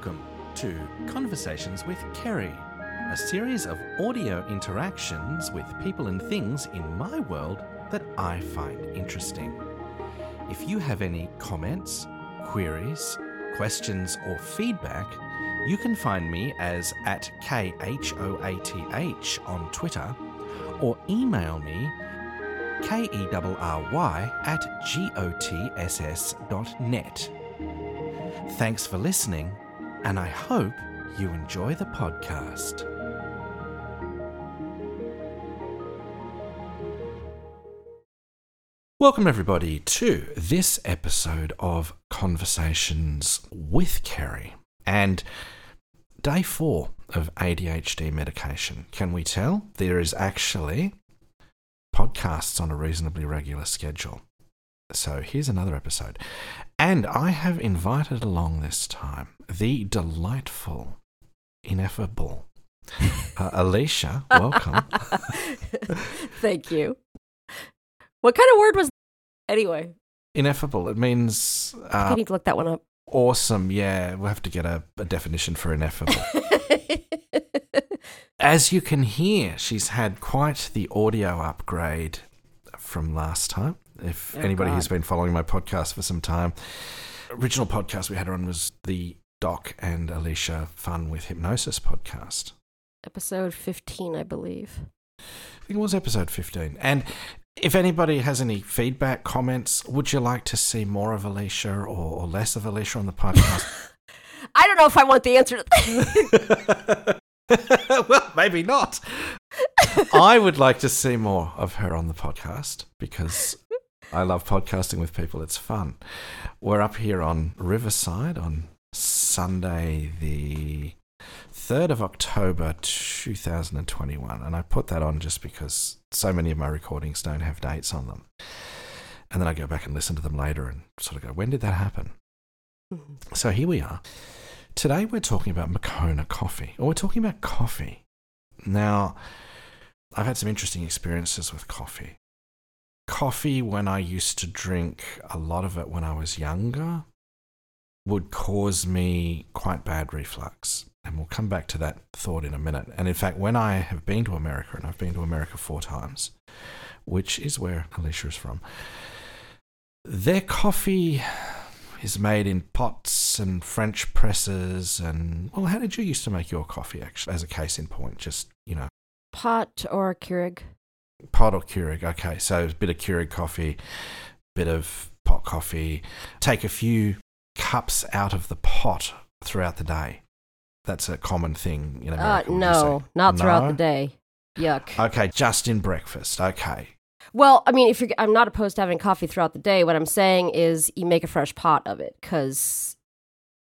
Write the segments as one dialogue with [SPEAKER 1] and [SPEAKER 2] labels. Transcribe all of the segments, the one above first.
[SPEAKER 1] Welcome to Conversations with Kerry, a series of audio interactions with people and things in my world that I find interesting. If you have any comments, queries, questions, or feedback, you can find me as at KHOATH on Twitter or email me K-E-R-R-Y at G-O-T-S-S.net. Thanks for listening, and I hope you enjoy the podcast. Welcome, everybody, to this episode of Conversations with Kerry and day four of ADHD medication. Can we tell? There is actually podcasts on a reasonably regular schedule. So here's another episode. And I have invited along this time the delightful, ineffable uh, Alicia. Welcome.
[SPEAKER 2] Thank you. What kind of word was anyway?
[SPEAKER 1] ineffable. It means
[SPEAKER 2] I
[SPEAKER 1] uh,
[SPEAKER 2] need to look that one up.
[SPEAKER 1] awesome. Yeah, we'll have to get a, a definition for ineffable. As you can hear, she's had quite the audio upgrade from last time. If
[SPEAKER 2] Oh,
[SPEAKER 1] anybody who's been following my podcast for some time, original podcast we had her on was the Doc and Alicia Fun with Hypnosis podcast.
[SPEAKER 2] Episode 15, I believe.
[SPEAKER 1] I think it was episode 15. And if anybody has any feedback, comments, would you like to see more of Alicia or, or less of Alicia on the podcast?
[SPEAKER 2] I don't know if I want the answer to that.
[SPEAKER 1] well, maybe not. I would like to see more of her on the podcast because I love podcasting with people. It's fun. We're up here on Riverside on Sunday, the 3rd of October 2021. And I put that on just because so many of my recordings don't have dates on them. And then I go back and listen to them later and sort of go, when did that happen? Mm-hmm. So here we are. Today we're talking about Moccona coffee, or we're talking about coffee. Now, I've had some interesting experiences with coffee. Coffee, when I used to drink a lot of it when I was younger, would cause me quite bad reflux. And we'll come back to that thought in a minute. And in fact, when I have been to America, and I've been to America four times, which is where Alicia is from, their coffee is made in pots and French presses. And, well, how did you used to make your coffee, actually, as a case in point? Just, you know,
[SPEAKER 2] Pot or Keurig?
[SPEAKER 1] Pot or Keurig. Okay, so a bit of Keurig coffee, bit of pot coffee. Take a few cups out of the pot throughout the day. That's a common thing in
[SPEAKER 2] Uh,
[SPEAKER 1] America. you
[SPEAKER 2] no, not throughout
[SPEAKER 1] No?
[SPEAKER 2] the day. Yuck.
[SPEAKER 1] Okay, just in breakfast. Okay.
[SPEAKER 2] well, I mean, if you're, I'm not opposed to having coffee throughout the day. What I'm saying is you make a fresh pot of it because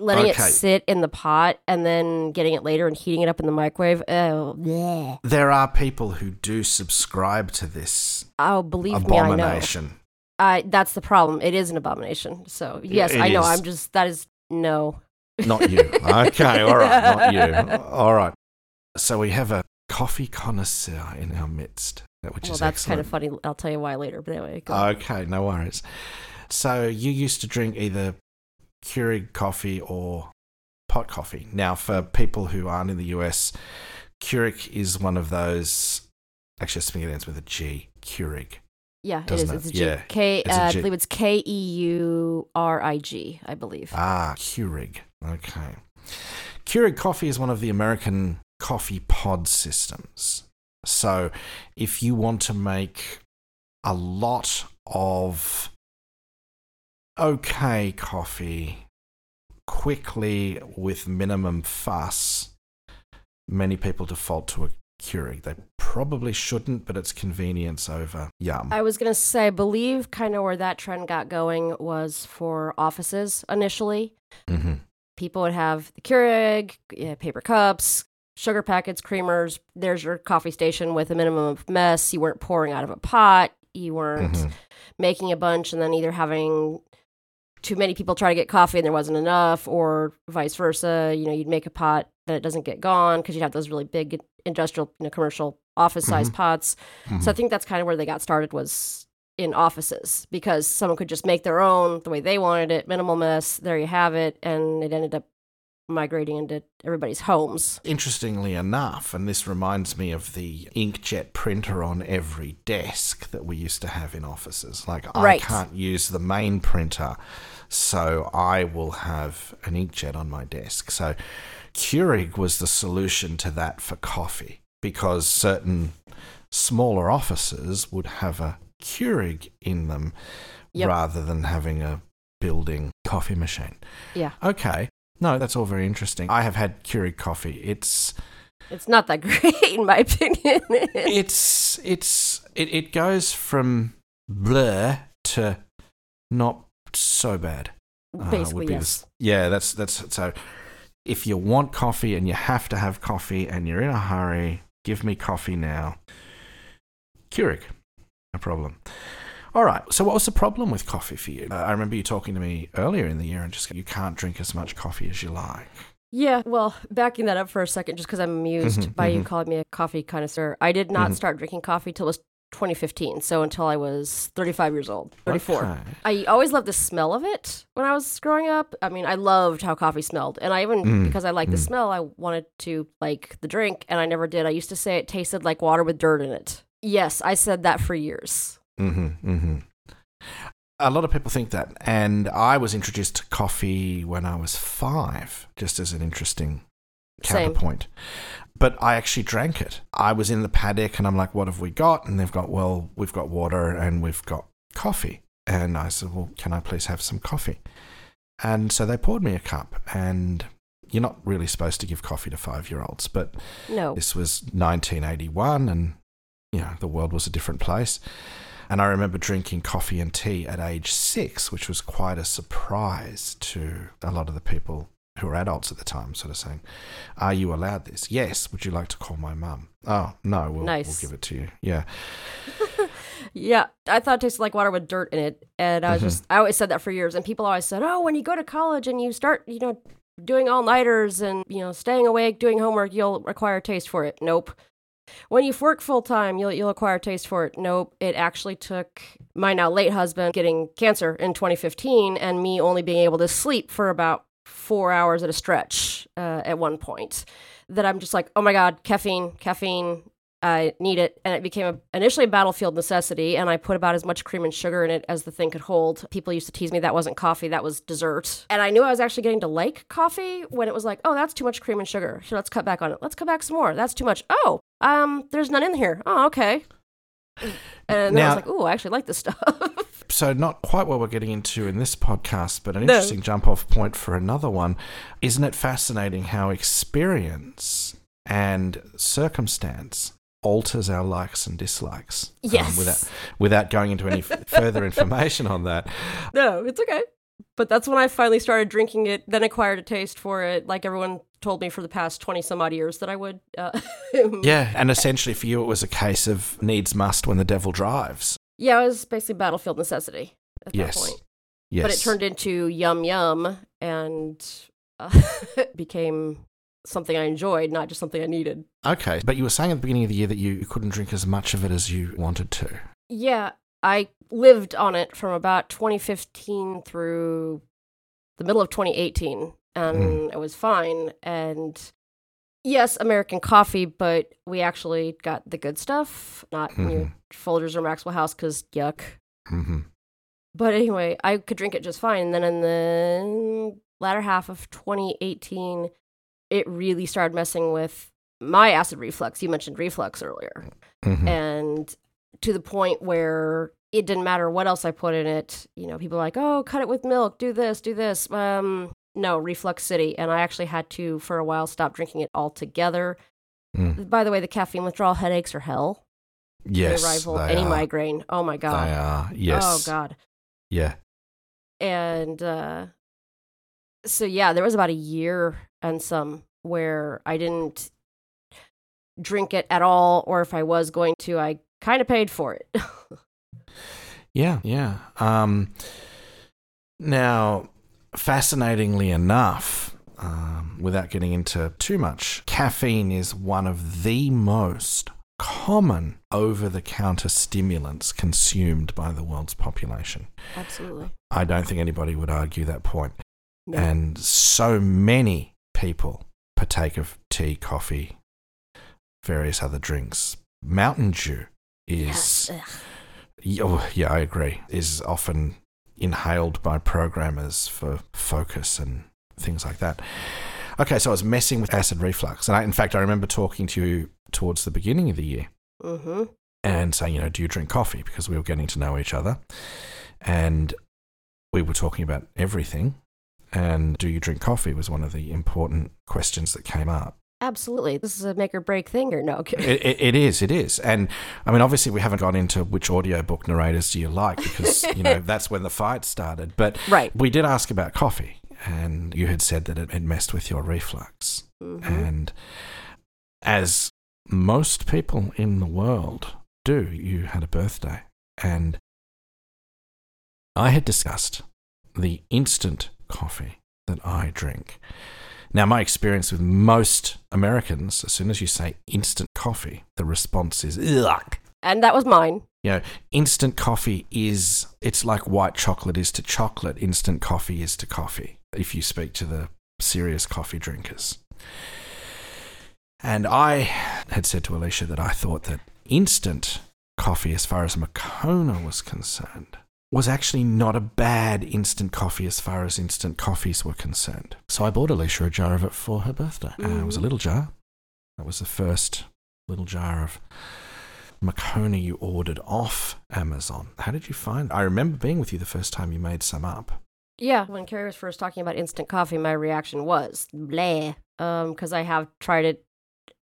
[SPEAKER 2] letting it sit in the pot and then getting it later and heating it up in the microwave. Oh, bleh.
[SPEAKER 1] There are people who do subscribe to this
[SPEAKER 2] oh believe me, I know.
[SPEAKER 1] abomination.
[SPEAKER 2] I that's the problem. It is an abomination. So yes,
[SPEAKER 1] it
[SPEAKER 2] I know.
[SPEAKER 1] is.
[SPEAKER 2] I'm just that is no.
[SPEAKER 1] Not you. Okay, all right, not you. All right. So we have a coffee connoisseur in our midst, which
[SPEAKER 2] well,
[SPEAKER 1] is
[SPEAKER 2] that's kind of funny. I'll tell you why later. But anyway, go.
[SPEAKER 1] Okay, no worries. So you used to drink either Keurig coffee or pot coffee. Now, for people who aren't in the US, Keurig is one of those. Actually, I think it ends with a G. Keurig.
[SPEAKER 2] yeah, it
[SPEAKER 1] it?
[SPEAKER 2] It's a G.
[SPEAKER 1] Yeah,
[SPEAKER 2] K.
[SPEAKER 1] it's a
[SPEAKER 2] Uh, I
[SPEAKER 1] G.
[SPEAKER 2] believe it's K E U R I G. I believe.
[SPEAKER 1] Ah, Keurig. Okay. Keurig coffee is one of the American coffee pod systems. So if you want to make a lot of okay coffee quickly with minimum fuss, many people default to a Keurig. They probably shouldn't, but it's convenience over yum.
[SPEAKER 2] I was gonna say, I believe kind of where that trend got going was for offices initially.
[SPEAKER 1] hmm
[SPEAKER 2] People would have the Keurig, yeah, paper cups, sugar packets, creamers. There's your coffee station with a minimum of mess. You weren't pouring out of a pot. You weren't
[SPEAKER 1] Mhm.
[SPEAKER 2] making a bunch and then either having too many people try to get coffee and there wasn't enough, or vice versa. You know, you'd make a pot that it doesn't get gone because you'd have those really big industrial, you know, commercial office sized pots.
[SPEAKER 1] Mhm.
[SPEAKER 2] So I think that's kind of where they got started was in offices because someone could just make their own the way they wanted it, minimal mess. There you have it, and it ended up migrating into everybody's homes.
[SPEAKER 1] Interestingly enough, and this reminds me of the inkjet printer on every desk that we used to have in offices. Like,
[SPEAKER 2] Right.
[SPEAKER 1] I can't use the main printer, so I will have an inkjet on my desk. So, Keurig was the solution to that for coffee because certain smaller offices would have a Keurig in them
[SPEAKER 2] Yep.
[SPEAKER 1] rather than having a building coffee machine.
[SPEAKER 2] Yeah.
[SPEAKER 1] Okay. No, that's all very interesting. I have had Keurig coffee. It's
[SPEAKER 2] It's not that great, in my opinion.
[SPEAKER 1] it's it's it, it goes from blur to not so bad. uh,
[SPEAKER 2] Basically,
[SPEAKER 1] be
[SPEAKER 2] yes.
[SPEAKER 1] the- yeah, that's that's so. If you want coffee and you have to have coffee and you're in a hurry, give me coffee now. Keurig, no problem. All right. So, what was the problem with coffee for you? Uh, I remember you talking to me earlier in the year and just you can't drink as much coffee as you like.
[SPEAKER 2] Yeah, well, backing that up for a second, just because I'm amused
[SPEAKER 1] Mhm,
[SPEAKER 2] by you
[SPEAKER 1] mhm.
[SPEAKER 2] calling me a coffee connoisseur, I did not
[SPEAKER 1] Mhm.
[SPEAKER 2] start drinking coffee till it was 2015, so until I was 35 years old, 34.
[SPEAKER 1] Okay.
[SPEAKER 2] I always loved the smell of it when I was growing up. I mean, I loved how coffee smelled, and I even
[SPEAKER 1] Mm,
[SPEAKER 2] because I liked the
[SPEAKER 1] mm.
[SPEAKER 2] smell, I wanted to like the drink, and I never did. I used to say it tasted like water with dirt in it. Yes, I said that for years.
[SPEAKER 1] Mm-hmm, mm-hmm. A lot of people think that, and I was introduced to coffee when I was five, just as an interesting
[SPEAKER 2] Same.
[SPEAKER 1] counterpoint. But I actually drank it. I was in the paddock, and I'm like, "What have we got?" And they've got, "Well, we've got water and we've got coffee." And I said, "Well, can I please have some coffee?" And so they poured me a cup, and you're not really supposed to give coffee to five-year-olds, but
[SPEAKER 2] No,
[SPEAKER 1] this was 1981, and you know the world was a different place. And I remember drinking coffee and tea at age six, which was quite a surprise to a lot of the people who were adults at the time. Sort of saying, "Are you allowed this?" Yes. Would you like to call my mum? Oh no, we'll,
[SPEAKER 2] Nice.
[SPEAKER 1] we'll give it to you. Yeah.
[SPEAKER 2] Yeah, I thought it tasted like water with dirt in it, and I was
[SPEAKER 1] Mhm.
[SPEAKER 2] just I always said that for years, and people always said, "Oh, when you go to college and you start, you know, doing all nighters and you know staying awake doing homework, you'll acquire a taste for it." Nope. When you work full time, you'll you'll acquire a taste for it. Nope. It actually took my now late husband getting cancer in 2015, and me only being able to sleep for about four hours at a stretch uh, at one point. That I'm just like, oh my god, caffeine, caffeine. I need it. And it became a, initially a battlefield necessity. And I put about as much cream and sugar in it as the thing could hold. People used to tease me that wasn't coffee, that was dessert. And I knew I was actually getting to like coffee when it was like, oh, that's too much cream and sugar. So let's cut back on it. Let's cut back some more. That's too much. Oh, um, there's none in here. Oh, okay. And then I was like, oh, I actually like this stuff.
[SPEAKER 1] So not quite what we're getting into in this podcast, but an
[SPEAKER 2] No.
[SPEAKER 1] interesting jump-off point for another one. Isn't it fascinating how experience and circumstance alters our likes and dislikes? um,
[SPEAKER 2] Yes.
[SPEAKER 1] without without going into any f- further information on that.
[SPEAKER 2] no, it's okay. But that's when I finally started drinking it, then acquired a taste for it, like everyone told me for the past 20 some odd years that I would. Uh,
[SPEAKER 1] Yeah, and essentially for you, it was a case of needs must when the devil drives.
[SPEAKER 2] Yeah, it was basically battlefield necessity at
[SPEAKER 1] Yes.
[SPEAKER 2] that point.
[SPEAKER 1] Yes,
[SPEAKER 2] But it turned into yum yum and uh, became something I enjoyed, not just something I needed.
[SPEAKER 1] okay. But you were saying at the beginning of the year that you couldn't drink as much of it as you wanted to.
[SPEAKER 2] Yeah, I lived on it from about 2015 through the middle of 2018, and
[SPEAKER 1] Mm.
[SPEAKER 2] it was fine. And yes, American coffee, but we actually got the good stuff, not know,
[SPEAKER 1] Mhm.
[SPEAKER 2] Folgers or Maxwell House, because yuck.
[SPEAKER 1] hmm
[SPEAKER 2] But anyway, I could drink it just fine. And then in the latter half of 2018, it really started messing with my acid reflux. You mentioned reflux earlier.
[SPEAKER 1] hmm
[SPEAKER 2] And to the point where it didn't matter what else I put in it. You know, people are like, oh, cut it with milk, do this, do this. Um, no, reflux city. And I actually had to, for a while, stop drinking it altogether.
[SPEAKER 1] Mm.
[SPEAKER 2] By the way, the caffeine withdrawal headaches are hell.
[SPEAKER 1] Yes,
[SPEAKER 2] they rival
[SPEAKER 1] they
[SPEAKER 2] any
[SPEAKER 1] are.
[SPEAKER 2] migraine. Oh my God.
[SPEAKER 1] They are. Yes.
[SPEAKER 2] Oh God.
[SPEAKER 1] Yeah.
[SPEAKER 2] and uh so yeah there was about a year and some where i didn't drink it at all or if i was going to i kind of paid for it
[SPEAKER 1] Yeah, yeah. Um, now, fascinatingly enough, um, without getting into too much, caffeine is one of the most common over the counter stimulants consumed by the world's population.
[SPEAKER 2] absolutely
[SPEAKER 1] I don't think anybody would argue that point.
[SPEAKER 2] no.
[SPEAKER 1] And so many people partake of tea, coffee, various other drinks. Mountain Dew is,
[SPEAKER 2] Yes.
[SPEAKER 1] Oh, yeah, I agree, is often inhaled by programmers for focus and things like that. Okay, so I was messing with acid reflux. And I, in fact, I remember talking to you towards the beginning of the year
[SPEAKER 2] Mhm.
[SPEAKER 1] and saying, you know, do you drink coffee? Because we were getting to know each other. And we were talking about everything. And do you drink coffee was one of the important questions that came up.
[SPEAKER 2] Absolutely. This is a make or break thing or no? Okay.
[SPEAKER 1] It, it, it is, it is. And I mean, obviously, we haven't gone into which audiobook narrators do you like because, you know, that's when the fight started. But
[SPEAKER 2] right.
[SPEAKER 1] we did ask about coffee, and you had said that it had messed with your reflux.
[SPEAKER 2] Mhm.
[SPEAKER 1] And as most people in the world do, you had a birthday. And I had discussed the instant coffee that I drink. Now, my experience with most Americans, as soon as you say instant coffee, the response is, ugh.
[SPEAKER 2] And that was mine.
[SPEAKER 1] You know, instant coffee is, it's like white chocolate is to chocolate, instant coffee is to coffee, if you speak to the serious coffee drinkers. And I had said to Alicia that I thought that instant coffee, as far as Moccona was concerned, was actually not a bad instant coffee as far as instant coffees were concerned. So I bought Alicia a jar of it for her birthday. Uh, it was a
[SPEAKER 2] Mhm.
[SPEAKER 1] little jar. That was the first little jar of Moccona you ordered off Amazon. How did you find? I remember being with you the first time you made some up.
[SPEAKER 2] Yeah. When Kerry was first talking about instant coffee, my reaction was bleh. Um, because I have tried it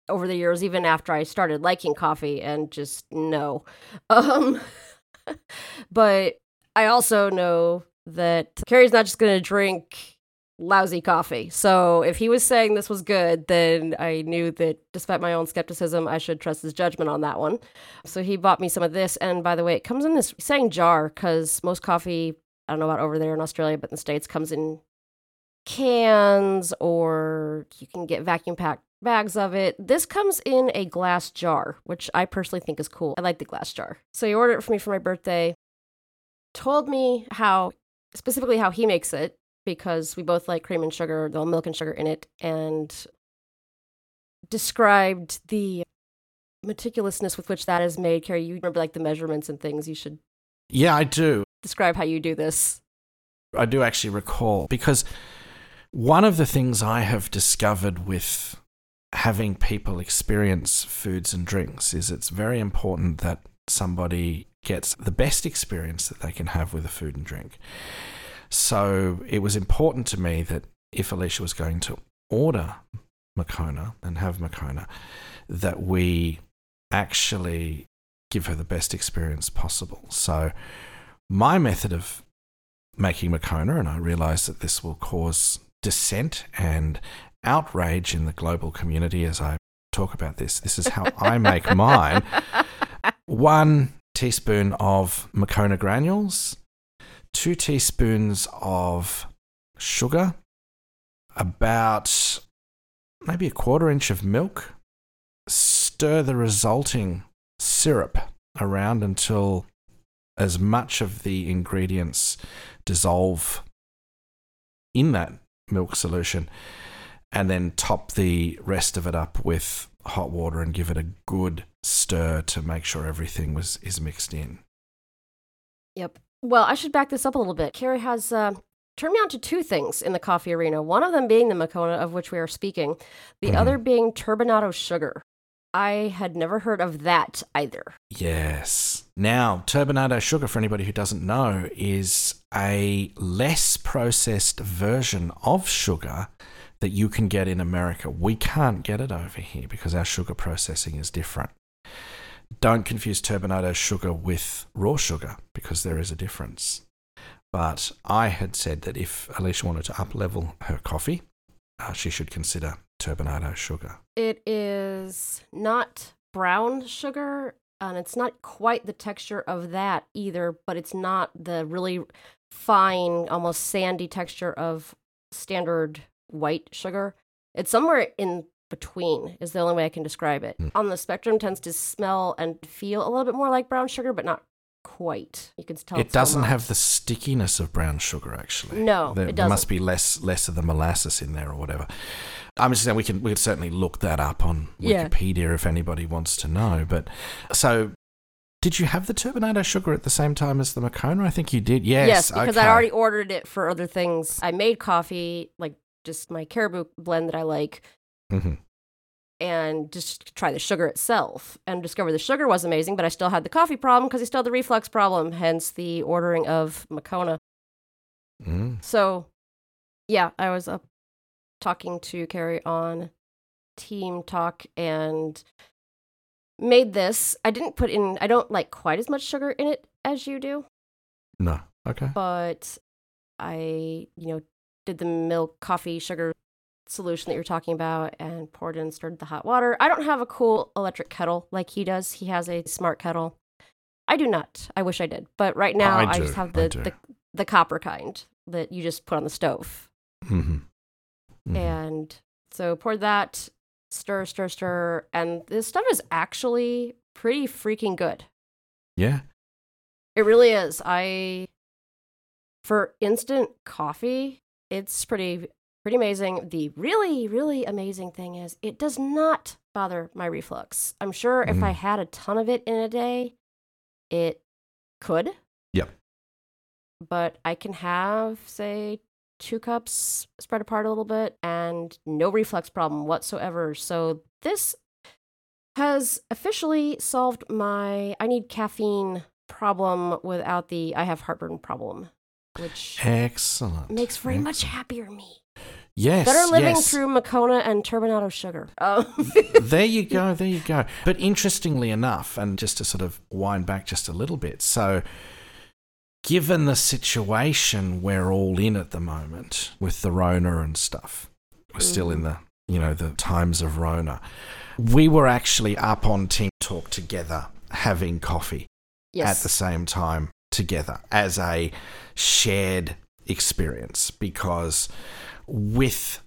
[SPEAKER 2] over the years, even after I started liking coffee, and just no. Um, but I also know that Kerry's not just gonna drink lousy coffee. So if he was saying this was good, then I knew that despite my own skepticism, I should trust his judgment on that one. So he bought me some of this. And by the way, it comes in this saying jar because most coffee, I don't know about over there in Australia, but in the States comes in cans or you can get vacuum packed bags of it. This comes in a glass jar, which I personally think is cool. I like the glass jar. So he ordered it for me for my birthday, told me how, specifically how he makes it, because we both like cream and sugar, the milk and sugar in it, and described the meticulousness with which that is made. Kerry, you remember like the measurements and things. You should
[SPEAKER 1] Yeah, I do.
[SPEAKER 2] describe how you do this.
[SPEAKER 1] I do actually recall because one of the things I have discovered with having people experience foods and drinks is it's very important that somebody gets the best experience that they can have with a food and drink. So it was important to me that if Alicia was going to order Moccona and have Moccona, that we actually give her the best experience possible. So my method of making Moccona, and I realize that this will cause dissent and outrage in the global community as I talk about this. This is how I make mine. One teaspoon of Moccona granules, two teaspoons of sugar, about maybe a quarter inch of milk. Stir the resulting syrup around until as much of the ingredients dissolve in that milk solution and then top the rest of it up with hot water and give it a good stir to make sure everything was is mixed in.
[SPEAKER 2] Yep. Well, I should back this up a little bit. Kerry has uh, turned me on to two things in the coffee arena. One of them being the Moccona, of which we are speaking, the
[SPEAKER 1] Mhm.
[SPEAKER 2] other being turbinado sugar. I had never heard of that either.
[SPEAKER 1] Yes. Now, turbinado sugar, for anybody who doesn't know, is a less processed version of sugar that you can get in America. We can't get it over here because our sugar processing is different. Don't confuse turbinado sugar with raw sugar because there is a difference. But I had said that if Alicia wanted to up level her coffee, uh, she should consider turbinado sugar.
[SPEAKER 2] It is not brown sugar, and it's not quite the texture of that either, but it's not the really fine, almost sandy texture of standard white sugar. It's somewhere in between, is the only way I can describe it.
[SPEAKER 1] Mm.
[SPEAKER 2] On the spectrum, tends to smell and feel a little bit more like brown sugar, but not quite. You can tell
[SPEAKER 1] It doesn't have the stickiness of brown sugar, actually.
[SPEAKER 2] No,
[SPEAKER 1] there,
[SPEAKER 2] it
[SPEAKER 1] there must
[SPEAKER 2] doesn't.
[SPEAKER 1] be less less of the molasses in there or whatever. I'm just saying we can we can certainly look that up on
[SPEAKER 2] Yeah.
[SPEAKER 1] Wikipedia if anybody wants to know. But so, did you have the turbinado sugar at the same time as the Moccona? I think you did. Yes,
[SPEAKER 2] Yes, because
[SPEAKER 1] okay.
[SPEAKER 2] I already ordered it for other things. I made coffee, like just my caribou blend that I like,
[SPEAKER 1] Mhm.
[SPEAKER 2] and just try the sugar itself and discover the sugar was amazing, but I still had the coffee problem because I still had the reflux problem, hence the ordering of Moccona.
[SPEAKER 1] Mm.
[SPEAKER 2] So, yeah, I was up talking to Kerry on Team Talk and made this. I didn't put in, I don't like quite as much sugar in it as you do,
[SPEAKER 1] No. Okay.
[SPEAKER 2] but I, you know, did the milk, coffee, sugar solution that you're talking about and poured in, stirred the hot water. I don't have a cool electric kettle like he does. He has a smart kettle. I do not. I wish I did. But right now
[SPEAKER 1] I
[SPEAKER 2] I, just have the, the the copper kind that you just put on the stove.
[SPEAKER 1] hmm
[SPEAKER 2] And so pour that, stir, stir, stir, and this stuff is actually pretty freaking good.
[SPEAKER 1] yeah.
[SPEAKER 2] It really is. I for instant coffee, it's pretty pretty amazing. The really really amazing thing is it does not bother my reflux. I'm sure if I
[SPEAKER 1] Mm.
[SPEAKER 2] had a ton of it in a day, it could.
[SPEAKER 1] Yep.
[SPEAKER 2] But I can have say two cups spread apart a little bit and no reflux problem whatsoever. So this has officially solved my I need caffeine problem without the I have heartburn problem, which
[SPEAKER 1] Excellent.
[SPEAKER 2] makes very much happier me.
[SPEAKER 1] Yes.
[SPEAKER 2] Better living
[SPEAKER 1] yes.
[SPEAKER 2] through Moccona and turbinado sugar. Um,
[SPEAKER 1] there you go, there you go. But interestingly enough, and just to sort of wind back just a little bit, so given the situation we're all in at the moment with the Rona and stuff, we're still in the you know the times of Rona. We were actually up on Team Talk together having coffee
[SPEAKER 2] yes.
[SPEAKER 1] at the same time together as a shared experience because with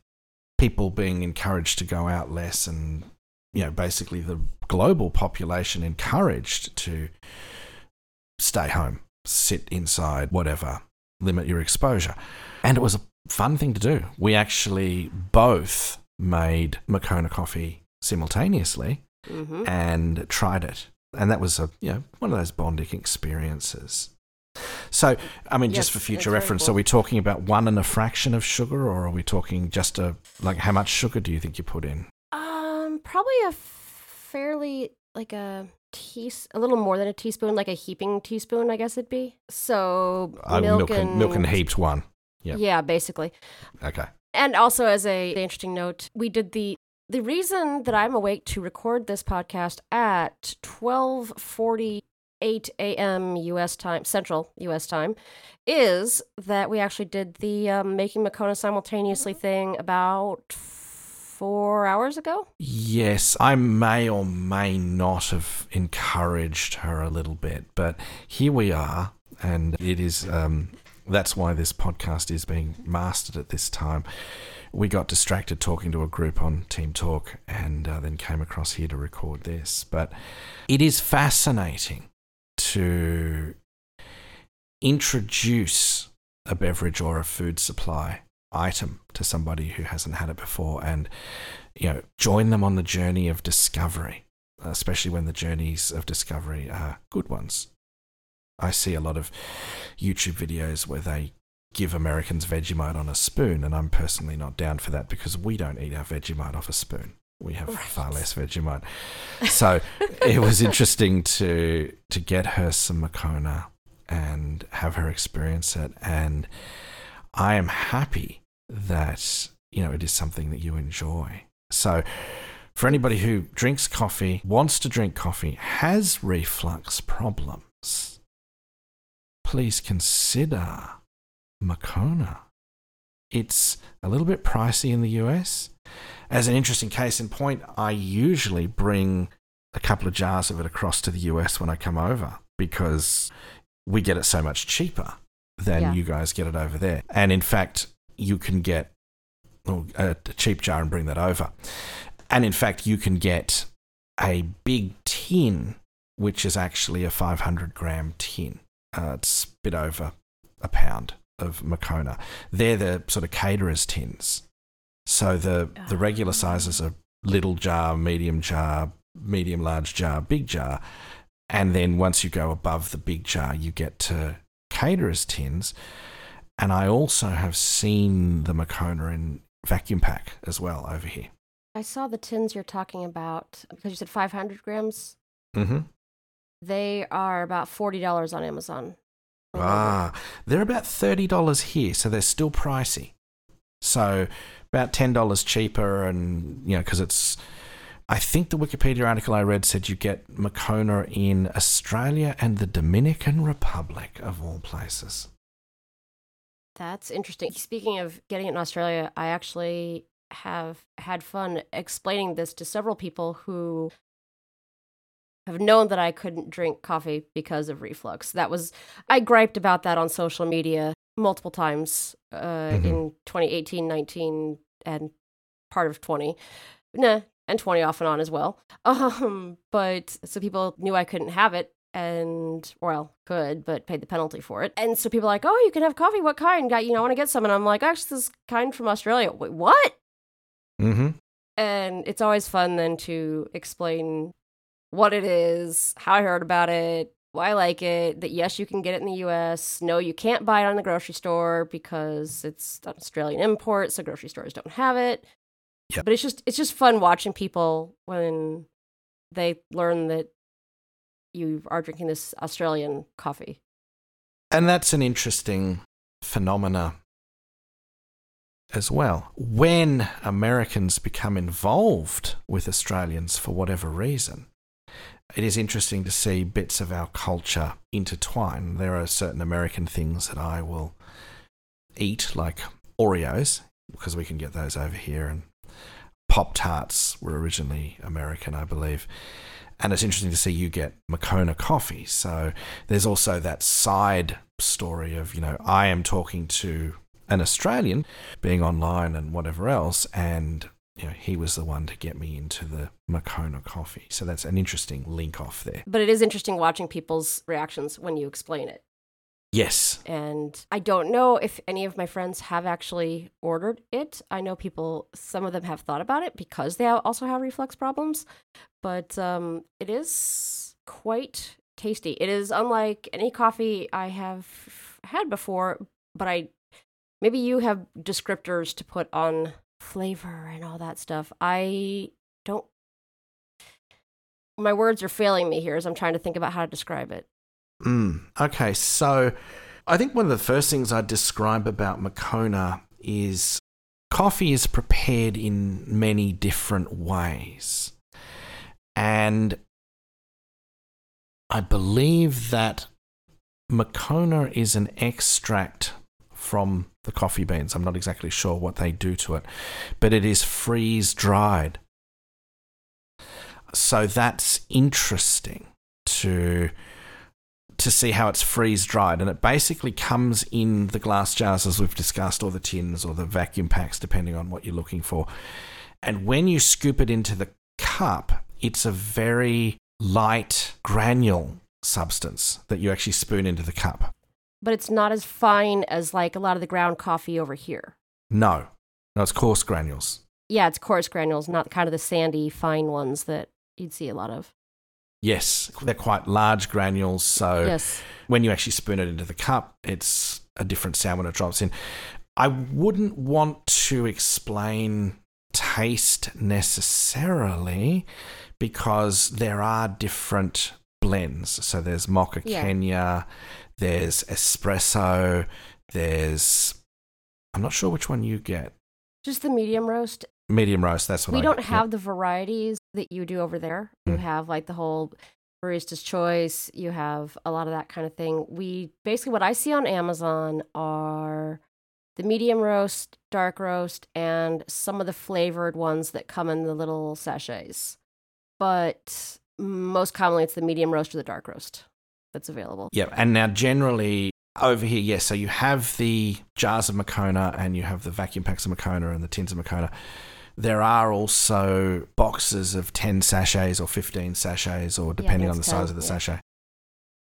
[SPEAKER 1] people being encouraged to go out less and you know basically the global population encouraged to stay home sit inside whatever limit your exposure and it was a fun thing to do we actually both made Moccona coffee simultaneously
[SPEAKER 2] hmm
[SPEAKER 1] and tried it. And that was a you know one of those bonding experiences. So, I mean, just for future reference,
[SPEAKER 2] cool.
[SPEAKER 1] are we talking about one and a fraction of sugar, or are we talking just a like how much sugar do you think you put in?
[SPEAKER 2] Um, probably a fairly like a tea, a little more than a teaspoon, like a heaping teaspoon, I guess it'd be. So
[SPEAKER 1] Uh,
[SPEAKER 2] milk,
[SPEAKER 1] milk and milk and heaped one. Yeah.
[SPEAKER 2] Yeah, basically.
[SPEAKER 1] Okay.
[SPEAKER 2] And also, as a interesting note, we did the the reason that I'm awake to record this podcast at 12:48 a.m. U.S. time, Central U.S. time, is that we actually did the um, making Moccona simultaneously thing about four hours ago.
[SPEAKER 1] Yes, I may or may not have encouraged her a little bit, but here we are, and it is. Um, that's why this podcast is being mastered at this time. We got distracted talking to a group on Team Talk, and uh, then came across here to record this. But it is fascinating to introduce a beverage or a food supply item to somebody who hasn't had it before, and you know, join them on the journey of discovery, especially when the journeys of discovery are good ones. I see a lot of YouTube videos where they give Americans Vegemite on a spoon, and I'm personally not down for that because we don't eat our Vegemite off a spoon. We have far
[SPEAKER 2] Right.
[SPEAKER 1] less Vegemite. So it was interesting to to get her some Moccona and have her experience it, and I am happy that you know it is something that you enjoy. So for anybody who drinks coffee, wants to drink coffee, has reflux problems, please consider Moccona. It's a little bit pricey in the US. As an interesting case in point, I usually bring a couple of jars of it across to the US when I come over because we get it so much cheaper than
[SPEAKER 2] Yeah.
[SPEAKER 1] you guys get it over there. And in fact, you can get a, cheap jar and bring that over. And in fact, you can get a big tin, which is actually a 500 gram tin. Uh, it's a bit over a pound of Moccona. They're the sort of caterers tins. So the the regular sizes are little jar, medium jar, medium large jar, big jar, and then once you go above the big jar, you get to caterers tins. And I also have seen the Moccona in vacuum pack as well over here.
[SPEAKER 2] I saw the tins you're talking about because you said 500 grams.
[SPEAKER 1] Mm-hmm.
[SPEAKER 2] They are about $40 on Amazon.
[SPEAKER 1] Ah, they're about thirty dollars here, so they're still pricey. So about ten dollars cheaper, and you know, because it's. I think the Wikipedia article I read said you get Moccona in Australia and the Dominican Republic, of all places.
[SPEAKER 2] That's interesting. Speaking of getting it in Australia, I actually have had fun explaining this to several people who have known that I couldn't drink coffee because of reflux. That was, I griped about that on social media multiple times uh,
[SPEAKER 1] Mhm.
[SPEAKER 2] in 2018, 19, and part of 20. Nah, and 20 off and on as well. Um, but so people knew I couldn't have it and well could but paid the penalty for it and so people are like oh you can have coffee what kind got you know i want to get some and i'm like actually this kind from australia Wait, what
[SPEAKER 1] Mm-hmm.
[SPEAKER 2] and it's always fun then to explain what it is, how I heard about it, I like it, that yes, you can get it in the US. No, you can't buy it on the grocery store because it's an Australian import, so grocery stores don't have it.
[SPEAKER 1] Yep.
[SPEAKER 2] But it's just it's just fun watching people when they learn that you are drinking this Australian coffee.
[SPEAKER 1] And that's an interesting phenomena as well. When Americans become involved with Australians for whatever reason, it is interesting to see bits of our culture intertwine. There are certain American things that I will eat, like Oreos, because we can get those over here, and Pop Tarts were originally American, I believe. And it's interesting to see you get Moccona coffee. So there's also that side story of, you know, I am talking to an Australian being online and whatever else, and you know, he was the one to get me into the Moccona coffee. So that's an interesting link off there.
[SPEAKER 2] But it is interesting watching people's reactions when you explain it.
[SPEAKER 1] Yes.
[SPEAKER 2] and I don't know if any of my friends have actually ordered it. I know people, some of them have thought about it because they also have reflux problems, but um, it is quite tasty. It is unlike any coffee I have had before, but I maybe you have descriptors to put on flavor and all that stuff. I don't. My words are failing me here as I'm trying to think about how to describe it.
[SPEAKER 1] Mm, okay, so I think one of the first things I'd describe about Moccona is coffee is prepared in many different ways. And I believe that Moccona is an extract from the coffee beans. I'm not exactly sure what they do to it, but it is freeze dried. So that's interesting to to see how it's freeze dried. And it basically comes in the glass jars, as we've discussed, or the tins or the vacuum packs, depending on what you're looking for. And when you scoop it into the cup, it's a very light granule substance that you actually spoon into the cup.
[SPEAKER 2] But it's not as fine as like a lot of the ground coffee over here.
[SPEAKER 1] No, no, it's coarse granules.
[SPEAKER 2] Yeah, it's coarse granules, not kind of the sandy, fine ones that you'd see a lot of.
[SPEAKER 1] Yes, they're quite large granules. So
[SPEAKER 2] yes.
[SPEAKER 1] when you actually spoon it into the cup, it's a different sound when it drops in. I wouldn't want to explain taste necessarily because there are different blends. So there's Mocha
[SPEAKER 2] Yeah.
[SPEAKER 1] Kenya, there's espresso, there's I'm not sure which one you get.
[SPEAKER 2] Just the medium roast.
[SPEAKER 1] Medium roast, that's what
[SPEAKER 2] We
[SPEAKER 1] I
[SPEAKER 2] don't
[SPEAKER 1] get.
[SPEAKER 2] have the varieties that you do over there. You
[SPEAKER 1] Mm.
[SPEAKER 2] have like the whole barista's choice. You have a lot of that kind of thing. We basically what I see on Amazon are the medium roast, dark roast, and some of the flavored ones that come in the little sachets. But most commonly, it's the medium roast or the dark roast that's available.
[SPEAKER 1] Yeah, and now generally over here, yes. So you have the jars of Moccona and you have the vacuum packs of Moccona and the tins of Moccona. There are also boxes of 10 sachets or 15 sachets, or depending on the size of the
[SPEAKER 2] yeah.
[SPEAKER 1] sachet.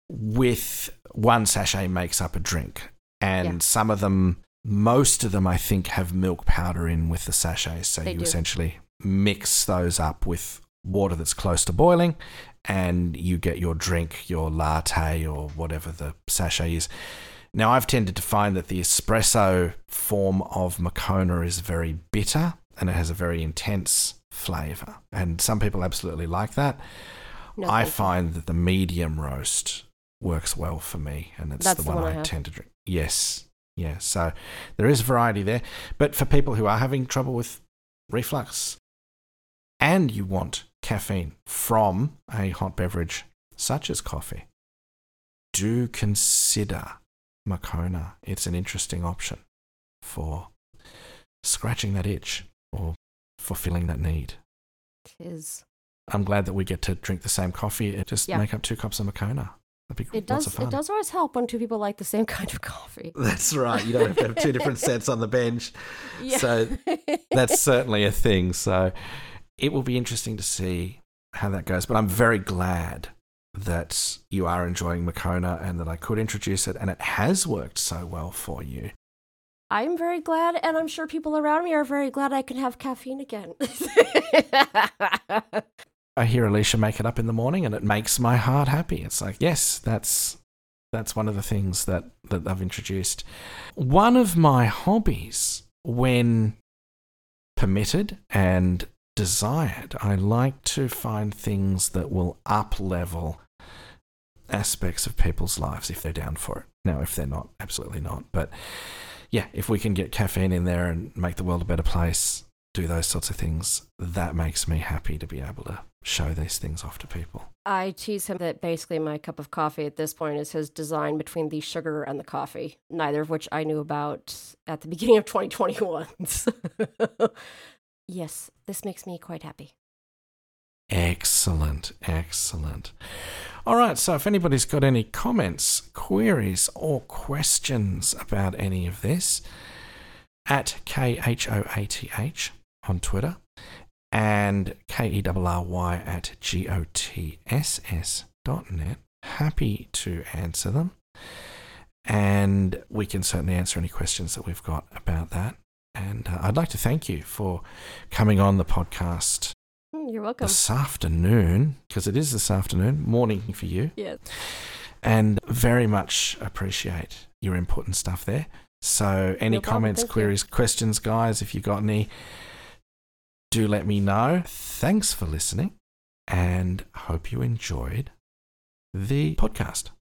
[SPEAKER 1] with one sachet makes up a drink, and
[SPEAKER 2] Yeah.
[SPEAKER 1] some of them, most of them, I think, have milk powder in with the sachets. So
[SPEAKER 2] They
[SPEAKER 1] you
[SPEAKER 2] do.
[SPEAKER 1] essentially mix those up with water that's close to boiling, and you get your drink, your latte, or whatever the sachet is. Now, I've tended to find that the espresso form of Moccona is very bitter and it has a very intense flavour. And some people absolutely like that.
[SPEAKER 2] No,
[SPEAKER 1] I find that the medium roast works well for me, and it's
[SPEAKER 2] That's
[SPEAKER 1] the
[SPEAKER 2] the
[SPEAKER 1] one,
[SPEAKER 2] one I
[SPEAKER 1] I tend to drink. Yes, yeah. So there is variety there, but for people who are having trouble with reflux, and you want caffeine from a hot beverage such as coffee, do consider Moccona. It's an interesting option for scratching that itch or fulfilling that need.
[SPEAKER 2] Tis.
[SPEAKER 1] I'm glad that we get to drink the same coffee and just
[SPEAKER 2] Yeah.
[SPEAKER 1] make up two cups of Moccona. That'd be
[SPEAKER 2] It does. It does always help when two people like the same kind of coffee.
[SPEAKER 1] That's right. You don't have to have two different sets on the bench. So That's certainly a thing. So it will be interesting to see how that goes. But I'm very glad that you are enjoying Moccona and that I could introduce it and it has worked so well for you.
[SPEAKER 2] I'm very glad, and I'm sure people around me are very glad I can have caffeine again.
[SPEAKER 1] I hear Alicia make it up in the morning and it makes my heart happy. It's like, yes, that's that's one of the things that, that I've introduced. One of my hobbies, when permitted and desired, I like to find things that will up level aspects of people's lives if they're down for it. Now, if they're not, absolutely not. But yeah, if we can get caffeine in there and make the world a better place, do those sorts of things, that makes me happy to be able to show these things off to people.
[SPEAKER 2] I tease him that basically my cup of coffee at this point is his design between the sugar and the coffee, neither of which I knew about at the beginning of 2021. yes, this makes me quite happy.
[SPEAKER 1] Excellent, excellent. All right, so if anybody's got any comments, queries, or questions about any of this, at KHOATH on Twitter and K-E-R-R-Y at G-O-T-S-S dot net. Happy to answer them. And we can certainly answer any questions that we've got about that. And uh, I'd like to thank you for coming on the podcast
[SPEAKER 2] Mm, You're welcome.
[SPEAKER 1] this afternoon, because it is this afternoon, morning for you,
[SPEAKER 2] Yes.
[SPEAKER 1] and very much appreciate your input and stuff there. So, any
[SPEAKER 2] No
[SPEAKER 1] comments,
[SPEAKER 2] thank you.
[SPEAKER 1] queries, questions, guys, if you've got any, do let me know. Thanks for listening, and hope you enjoyed the podcast.